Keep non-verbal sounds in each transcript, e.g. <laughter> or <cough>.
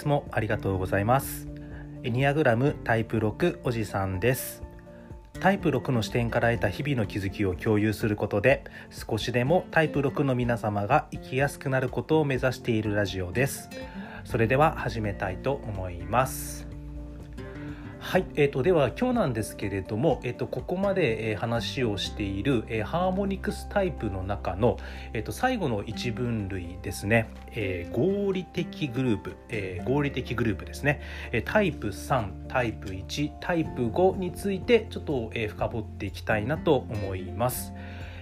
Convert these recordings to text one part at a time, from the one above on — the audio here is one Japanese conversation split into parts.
つもありがとうございます。エニアグラムタイプ6おじさんです。タイプ6の視点から得た日々の気づきを共有することで少しでもタイプ6の皆様が生きやすくなることを目指しているラジオです。それでは始めたいと思います。はい、えーと、では今日なんですけれども、えーと、ここまで、えー、話をしている、えー、ハーモニクスタイプの中の、えーと、最後の一分類ですね、えー、合理的グループ、えー、合理的グループですね、えー、タイプ3タイプ1タイプ5についてちょっと、えー、深掘っていきたいなと思います。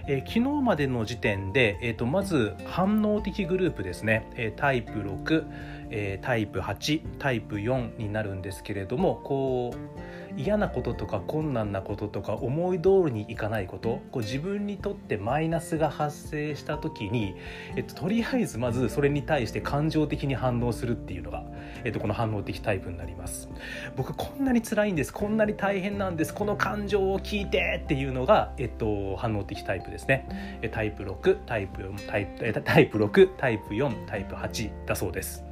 えー、昨日までの時点で、えーと、まず反応的グループですね、えー、タイプ6、えー、タイプ8タイプ4になるんですけれどもこう嫌なこととか困難なこととか思い通りにいかないことこう自分にとってマイナスが発生した時に、えっと、とりあえずまずそれに対して感情的に反応するっていうのが、えっと、この反応的タイプになります。僕こんなに辛いんですこんなに大変なんですこの感情を聞いてっていうのが、えっと、反応的タイプですね。タイプ6タイプ4タイプタイプ6タイプ4タイプ8だそうです。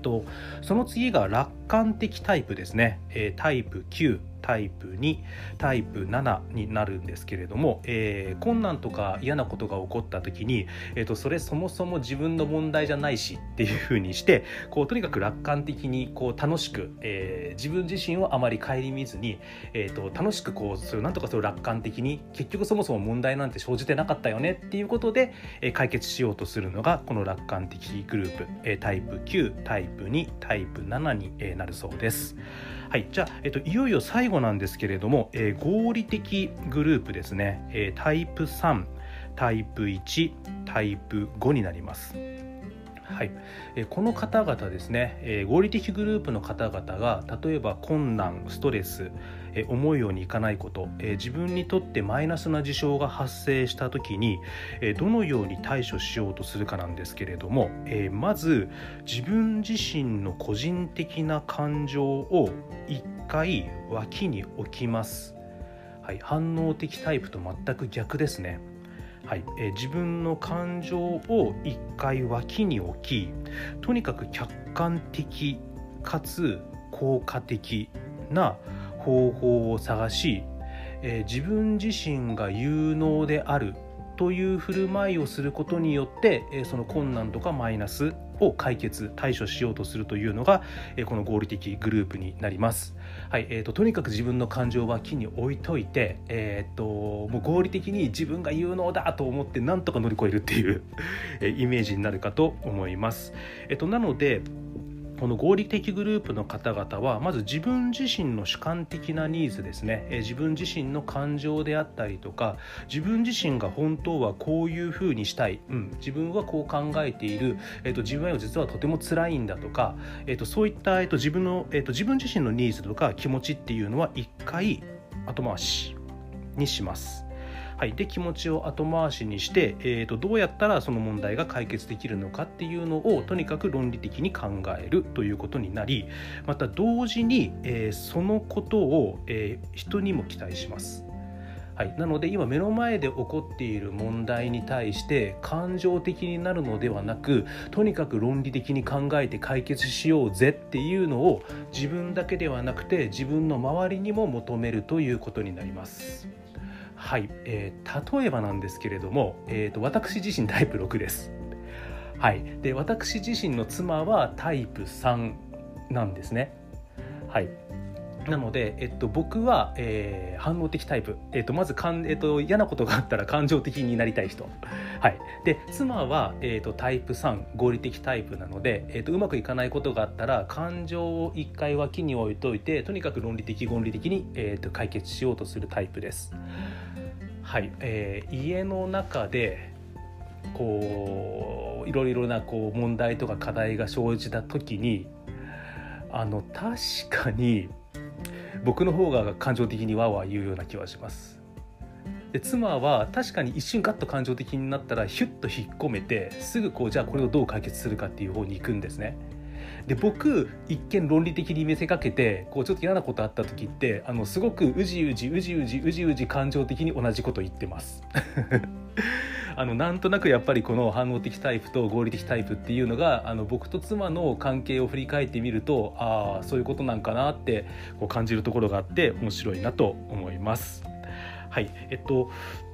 とその次が落観的タイプですね、えー、タイプ9タイプ2タイプ7になるんですけれども、えー、困難とか嫌なことが起こった時に、えーと、それそもそも自分の問題じゃないしっていうふうにしてこうとにかく楽観的にこう楽しく、えー、自分自身をあまり顧みずに、えーと、楽しくこうそれなんとかそれを楽観的に結局そもそも問題なんて生じてなかったよねっていうことで、えー、解決しようとするのがこの楽観的グループ、えー、タイプ9タイプ2タイプ7になるそうです。はい、じゃあ、えっと、いよいよ最後なんですけれども、えー、合理的グループですね、えー、タイプ3タイプ1タイプ5になります。はい、この方々ですね、合理的グループの方々が例えば困難ストレス、思うようにいかないこと、自分にとってマイナスな事象が発生した時に、どのように対処しようとするかなんですけれども、まず自分自身の個人的な感情を一回脇に置きます。はい、反応的タイプと全く逆ですね。はい。えー、自分の感情を一回脇に置きとにかく客観的かつ効果的な方法を探し、えー、自分自身が有能であるという振る舞いをすることによって、えー、その困難とかマイナスを解決対処しようとするというのが、えー、この合理的グループになります。はいえーと、とにかく自分の感情は木に置いといて、えーと、もう合理的に自分が有能だと思ってなんとか乗り越えるっていうイメージになるかと思います。えーとなのでこの合理的グループの方々はまず自分自身の主観的なニーズですね、え自分自身の感情であったりとか自分自身が本当はこういうふうにしたい、うん、自分はこう考えている、えーと、自分は実はとても辛いんだとか、えーと、そういった、えーと、自分の、えー、と自分自身のニーズとか気持ちっていうのは一回後回しにします。はい、で気持ちを後回しにして、えーと、どうやったらその問題が解決できるのかっていうのをとにかく論理的に考えるということになりまた同時に、えー、そのことを、えー、人にも期待します。はい、なので今目の前で起こっている問題に対して感情的になるのではなくとにかく論理的に考えて解決しようぜっていうのを自分だけではなくて自分の周りにも求めるということになります。はい、えー、例えばなんですけれども、えーと、私自身タイプ6です。はい、で私自身の妻はタイプ3なんですね。はい、なので、えっと、僕は、えー、反応的タイプ、えっと、まずかん、えっと、嫌なことがあったら感情的になりたい人、はい、で妻は、えっと、タイプ3合理的タイプなので、えっと、うまくいかないことがあったら感情を一回脇に置いといてとにかく論理的論理的に、えっと、解決しようとするタイプです。はい、えー、家の中でこういろいろなこう問題とか課題が生じた時にあの確かに僕の方が感情的にわわ言うような気はします。で妻は確かに一瞬ガッと感情的になったらヒュッと引っ込めてすぐこうじゃあこれをどう解決するかっていう方に行くんですね。で僕一見論理的に見せかけてこうちょっと嫌なことあった時ってあのすごくうじうじうじうじうじうじ感情的に同じこと言ってます <laughs> あのなんとなくやっぱりこの反応的タイプと合理的タイプっていうのがあの僕と妻の関係を振り返ってみるとああそういうことなんかなってこう感じるところがあって面白いなと思います。はいえっと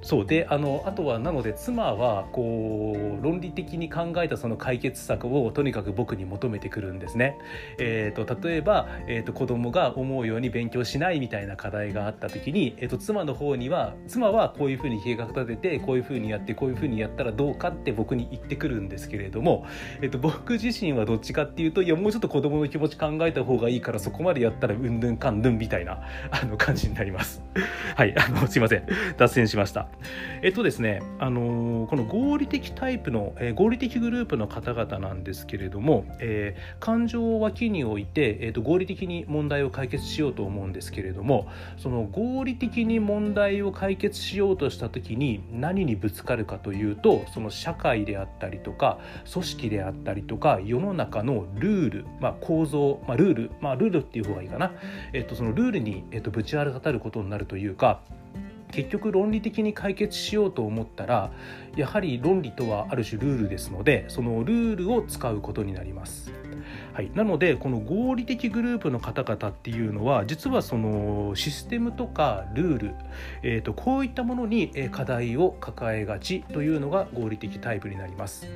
そうであのあとはなので妻はこう論理的に考えたその解決策をとにかく僕に求めてくるんですね。えーと、例えば、えーと、子供が思うように勉強しないみたいな課題があった時に、えーと、妻の方には妻はこういうふうに計画立ててこういうふうにやってこういうふうにやったらどうかって僕に言ってくるんですけれども、えー、と僕自身はどっちかっていうといやもうちょっと子供の気持ち考えた方がいいからそこまでやったらうんぬんかんぬんみたいなあの感じになります。はいあのすいません脱線しました。<laughs> えっとですね、あのー、この合理的タイプの、えー、合理的グループの方々なんですけれども、えー、感情を脇に置いて、えーと、合理的に問題を解決しようと思うんですけれどもその合理的に問題を解決しようとした時に何にぶつかるかというとその社会であったりとか組織であったりとか世の中のルール、まあ、構造、まあ、ルール、まあ、ルールっていう方がいいかな、えーと、そのルールに、えーとぶち当たることになるというか結局論理的に解決しようと思ったらやはり論理とはある種ルールですのでそのルールを使うことになります。はい、なのでこの合理的グループの方々っていうのは実はそのシステムとかルール、えーと、こういったものに課題を抱えがちというのが合理的タイプになります。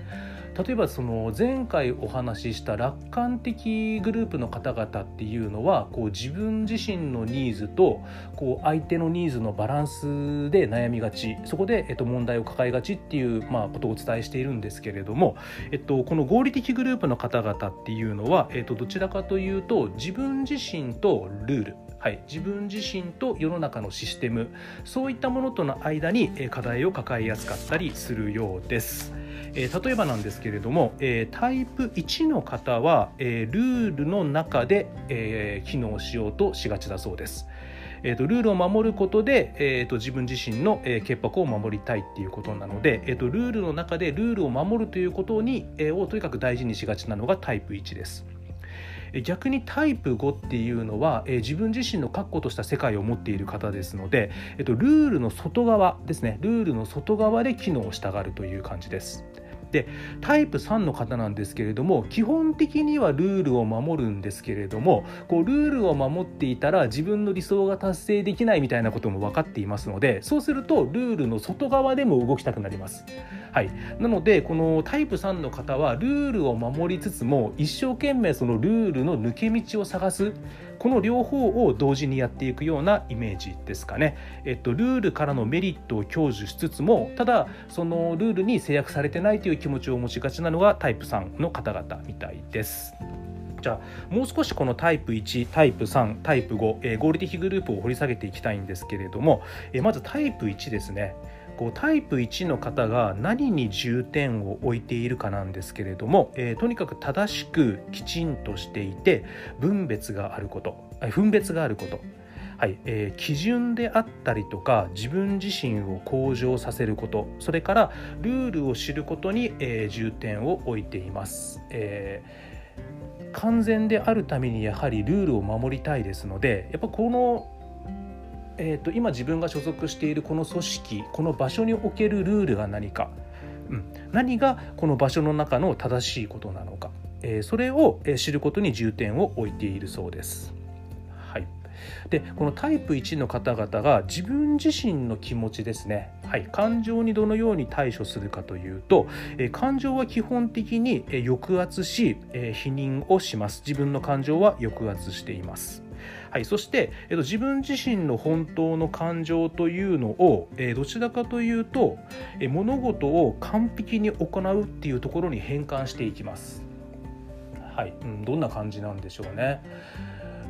例えばその前回お話しした楽観的グループの方々っていうのはこう自分自身のニーズとこう相手のニーズのバランスで悩みがちそこで、えっと、問題を抱えがちっていう、まあ、ことをお伝えしているんですけれども、えっと、この合理的グループの方々っていうのは、えっと、どちらかというと自分自身とルール。はい、自分自身と世の中のシステムそういったものとの間に課題を抱えやすかったりするようです。えー、例えばなんですけれども、えー、タイプ1の方は、えー、ルールの中で、え機能しようとしがちだそうです。えーと、ルールを守ることで、えーと、自分自身の、えー、潔白を守りたいっていうことなので、えーと、ルールの中でルールを守るということに、えー、をとにかく大事にしがちなのがタイプ1です。逆にタイプ5っていうのは、自分自身の確固とした世界を持っている方ですので、ルールの外側ですねルールの外側で機能したがるという感じです。でタイプ3の方なんですけれども基本的にはルールを守るんですけれどもこうルールを守っていたら自分の理想が達成できないみたいなことも分かっていますのでそうするとルールの外側でも動きたくなります。はい、なのでこのタイプ3の方はルールを守りつつも一生懸命そのルールの抜け道を探すこの両方を同時にやっていくようなイメージですかね。えっと、ルールからのメリットを享受しつつもただそのルールに制約されてないという気持ちを持ちがちなのがタイプ3の方々みたいです。じゃあもう少しこのタイプ1タイプ3タイプ5、えー、合理的グループを掘り下げていきたいんですけれども、えー、まずタイプ1ですね。こうタイプ1の方が何に重点を置いているかなんですけれども、えー、とにかく正しくきちんとしていて分別があること。分別があること。はい。えー、基準であったりとか自分自身を向上させること。それからルールを知ることに、えー、重点を置いています、えー、完全であるためにやはりルールを守りたいですのでやっぱこのえーと、今自分が所属しているこの組織この場所におけるルールが何か、うん、何がこの場所の中の正しいことなのか、えー、それを知ることに重点を置いているそうです。はい、でこのタイプ1の方々が自分自身の気持ちですね、はい、感情にどのように対処するかというと、え、感情は基本的に抑圧し、え、否認をします。自分の感情は抑圧しています。はい、そして、えっと、自分自身の本当の感情というのを、えー、どちらかというと、えー、物事を完璧に行うっていうところに変換していきます。はい、うん、どんな感じなんでしょうね。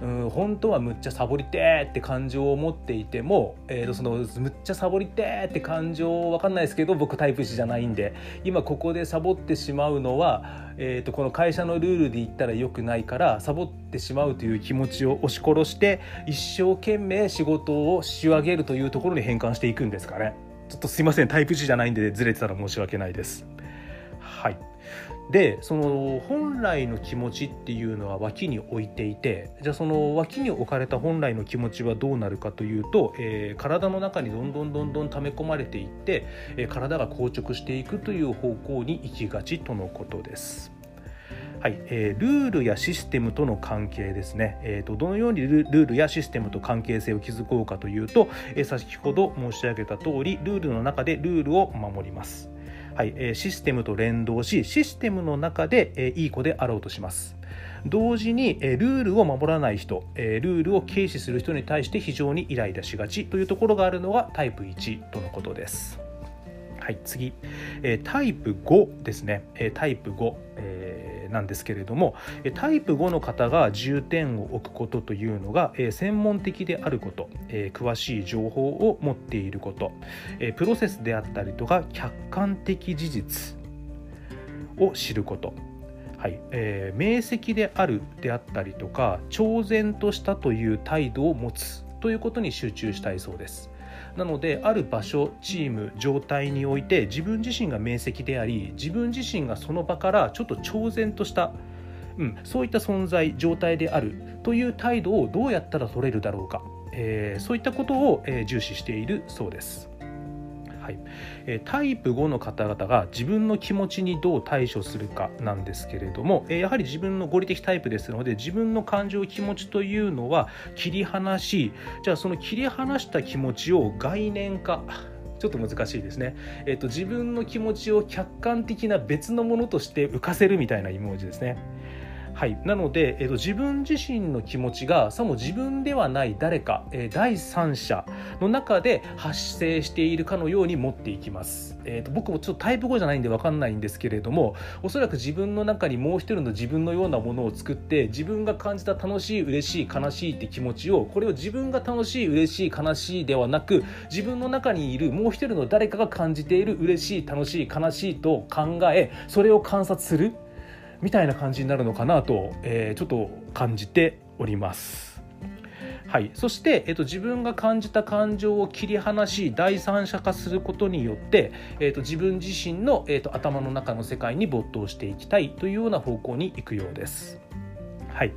うん本当はむっちゃサボりてーって感情を持っていても、えー、とそのむっちゃサボりてーって感情わかんないですけど僕タイプ C じゃないんで今ここでサボってしまうのは、えー、とこの会社のルールで言ったらよくないからサボってしまうという気持ちを押し殺して一生懸命仕事を仕上げるというところに変換していくんですかね。ちょっとすいませんタイプ C じゃないんでずれてたら申し訳ないです。はいでその本来の気持ちっていうのは脇に置いていてじゃあその脇に置かれた本来の気持ちはどうなるかというと、えー、体の中にどんどんどんどん溜め込まれていって、えー、体が硬直していくという方向に行きがちとのことです。はいえー、ルールやシステムとの関係ですね、えーと、どのようにルールやシステムと関係性を築こうかというと、えー、先ほど申し上げた通りルールの中でルールを守ります。はいえ、システムと連動しシステムの中で、え、いい子であろうとします。同時に、え、ルールを守らない人、え、ルールを軽視する人に対して非常にイライラしがちというところがあるのがタイプ1とのことです。はい次、え、タイプ5ですね、え、タイプ5、えーなんですけれどもタイプ5の方が重点を置くことというのが専門的であること詳しい情報を持っていることプロセスであったりとか客観的事実を知ることはいえー、明晰であるであったりとか超然としたという態度を持つということに集中したいそうです。なのである場所チーム状態において自分自身が明晰であり自分自身がその場からちょっと超然としたうん、そういった存在状態であるという態度をどうやったら取れるだろうか、えー、そういったことを、え、重視しているそうです。はいえタイプ5の方々が自分の気持ちにどう対処するかなんですけれども、えやはり自分の合理的タイプですので自分の感情気持ちというのは切り離しじゃあその切り離した気持ちを概念化ちょっと難しいですね、えーと、自分の気持ちを客観的な別のものとして浮かせるみたいなイメージですね。はい、なので、えーと、自分自身の気持ちがさも自分ではない誰か、えー、第三者の中で発生しているかのように持っていきます、えーと、僕もちょっとタイプ語じゃないんで分かんないんですけれどもおそらく自分の中にもう一人の自分のようなものを作って自分が感じた楽しい嬉しい悲しいって気持ちをこれを自分が楽しい嬉しい悲しいではなく自分の中にいるもう一人の誰かが感じている嬉しい楽しい悲しいと考えそれを観察する。みたいな感じになるのかなと、えー、ちょっと感じております。はい、そして、えーと、自分が感じた感情を切り離し第三者化することによって、えーと、自分自身の、えーと、頭の中の世界に没頭していきたいというような方向に行くようです。はい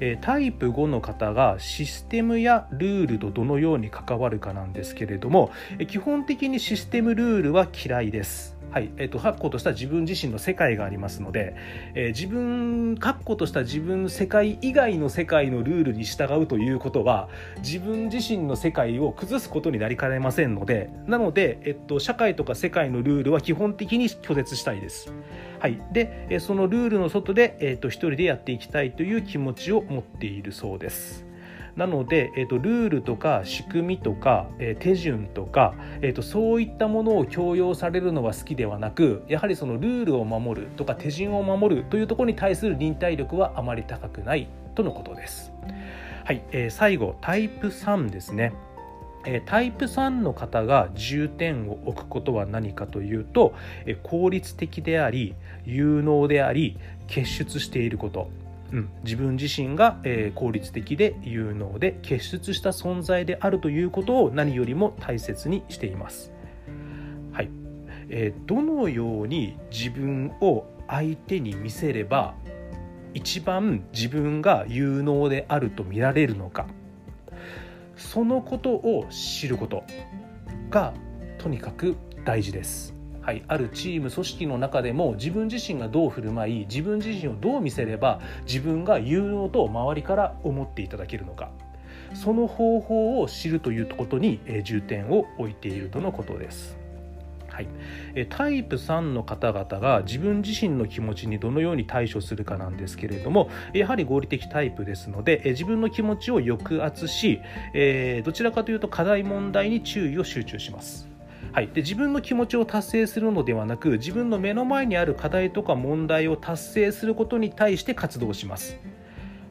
えー、タイプ5の方がシステムやルールとどのように関わるかなんですけれども、え基本的にシステムルールは嫌いです。はいえーと、確固とした自分自身の世界がありますので、えー、自分確固とした自分世界以外の世界のルールに従うということは自分自身の世界を崩すことになりかねませんのでなので、えっと、社会とか世界のルールは基本的に拒絶したいです。はい、でそのルールの外で、えーと、一人でやっていきたいという気持ちを持っているそうです。なので、えーと、ルールとか仕組みとか、えー、手順とか、えーと、そういったものを強要されるのは好きではなくやはりそのルールを守るとか手順を守るというところに対する忍耐力はあまり高くないとのことです。はい、えー、最後タイプ3ですね。タイプ3の方が重点を置くことは何かというと効率的であり有能であり結出していることうん、自分自身が、えー、効率的で有能で傑出した存在であるということを何よりも大切にしています。はいえー、どのように自分を相手に見せれば一番自分が有能であると見られるのかそのことを知ることがとにかく大事です。はい、あるチーム組織の中でも自分自身がどう振る舞い自分自身をどう見せれば自分が有能と周りから思っていただけるのかその方法を知るということに重点を置いているとのことです。はい、タイプ3の方々が自分自身の気持ちにどのように対処するかなんですけれどもやはり合理的タイプですので自分の気持ちを抑圧しどちらかというと課題問題に注意を集中します。はい、で自分の気持ちを達成するのではなく自分の目の前にある課題とか問題を達成することに対して活動します。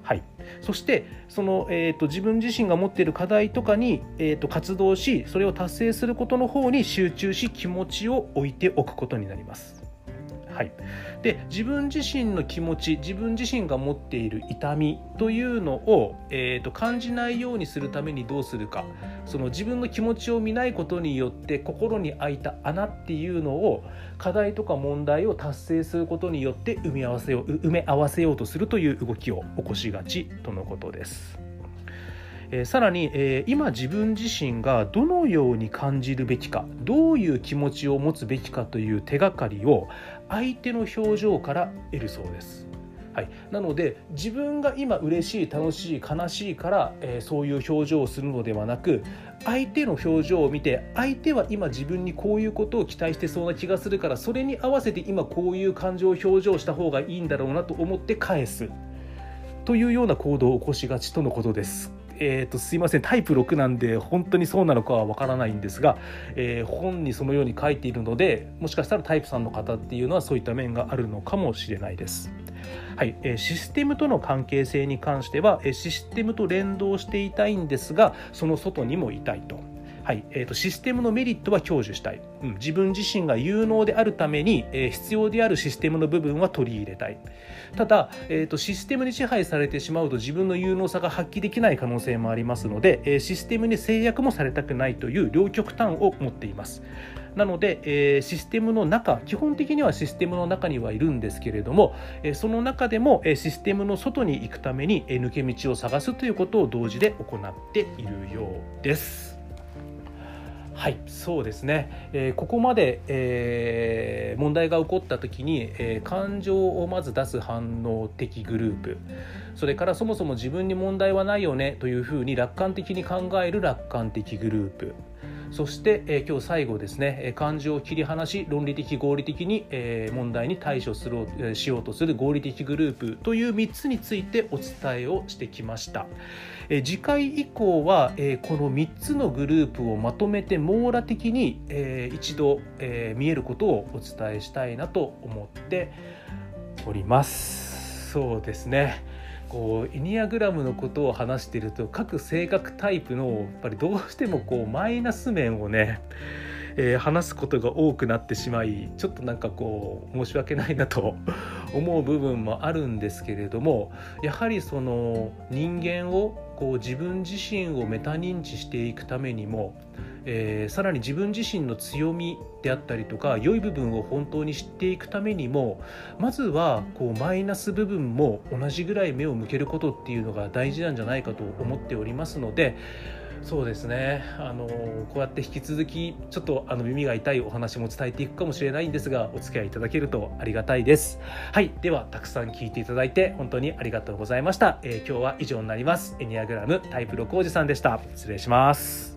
はい、そしてその、えーと、自分自身が持っている課題とかに、えーと、活動しそれを達成することの方に集中し気持ちを置いておくことになります。はい、で自分自身の気持ち自分自身が持っている痛みというのを、えーと、感じないようにするためにどうするかその自分の気持ちを見ないことによって心に開いた穴っていうのを課題とか問題を達成することによって埋め合わせよう埋め合わせようとするという動きを起こしがちとのことです。えー、さらに、えー、今自分自身がどのように感じるべきかどういう気持ちを持つべきかという手がかりを相手の表情から得るそうです。はい、なので自分が今嬉しい楽しい悲しいから、えー、そういう表情をするのではなく相手の表情を見て相手は今自分にこういうことを期待してそうな気がするからそれに合わせて今こういう感情表情をした方がいいんだろうなと思って返すというような行動を起こしがちとのことです。えーと、すいませんタイプ6なんで本当にそうなのかはわからないんですが、えー、本にそのように書いているのでもしかしたらタイプ3の方っていうのはそういった面があるのかもしれないです。はい、システムとの関係性に関しては、システムと連動していたいんですがその外にもいたいと。はいえーと、システムのメリットは享受したい、うん、自分自身が有能であるために、えー、必要であるシステムの部分は取り入れたい。ただ、えーと、システムに支配されてしまうと自分の有能さが発揮できない可能性もありますので、えー、システムに制約もされたくないという両極端を持っています。なので、えー、システムの中基本的にはシステムの中にはいるんですけれども、えー、その中でも、えー、システムの外に行くために、えー、抜け道を探すということを同時で行っているようです。はい。そうですね、えー、ここまで、えー、問題が起こった時に、えー、感情をまず出す反応的グループ。それからそもそも自分に問題はないよねというふうに楽観的に考える楽観的グループ。そして、えー、今日最後ですね。感情を切り離し論理的合理的に、えー、問題に対処する、え、しようとする合理的グループという3つについてお伝えをしてきました、えー、次回以降は、えー、この3つのグループをまとめて網羅的に、えー、一度、えー、見えることをお伝えしたいなと思っております。そうですね。こうエニアグラムのことを話していると各性格タイプのやっぱりどうしてもこうマイナス面をねえー、話すことが多くなってしまいちょっとなんかこう申し訳ないなと思う部分もあるんですけれどもやはりその人間をこう自分自身をメタ認知していくためにもえー、さらに自分自身の強みであったりとか良い部分を本当に知っていくためにもまずはこうマイナス部分も同じぐらい目を向けることっていうのが大事なんじゃないかと思っておりますのでそうですね。あのこうやって引き続きちょっとあの耳が痛いお話も伝えていくかもしれないんですがお付き合いいただけるとありがたいです。はい。ではたくさん聞いていただいて本当にありがとうございました、えー、今日は以上になります。エニアグラムタイプ6おじさんでした。失礼します。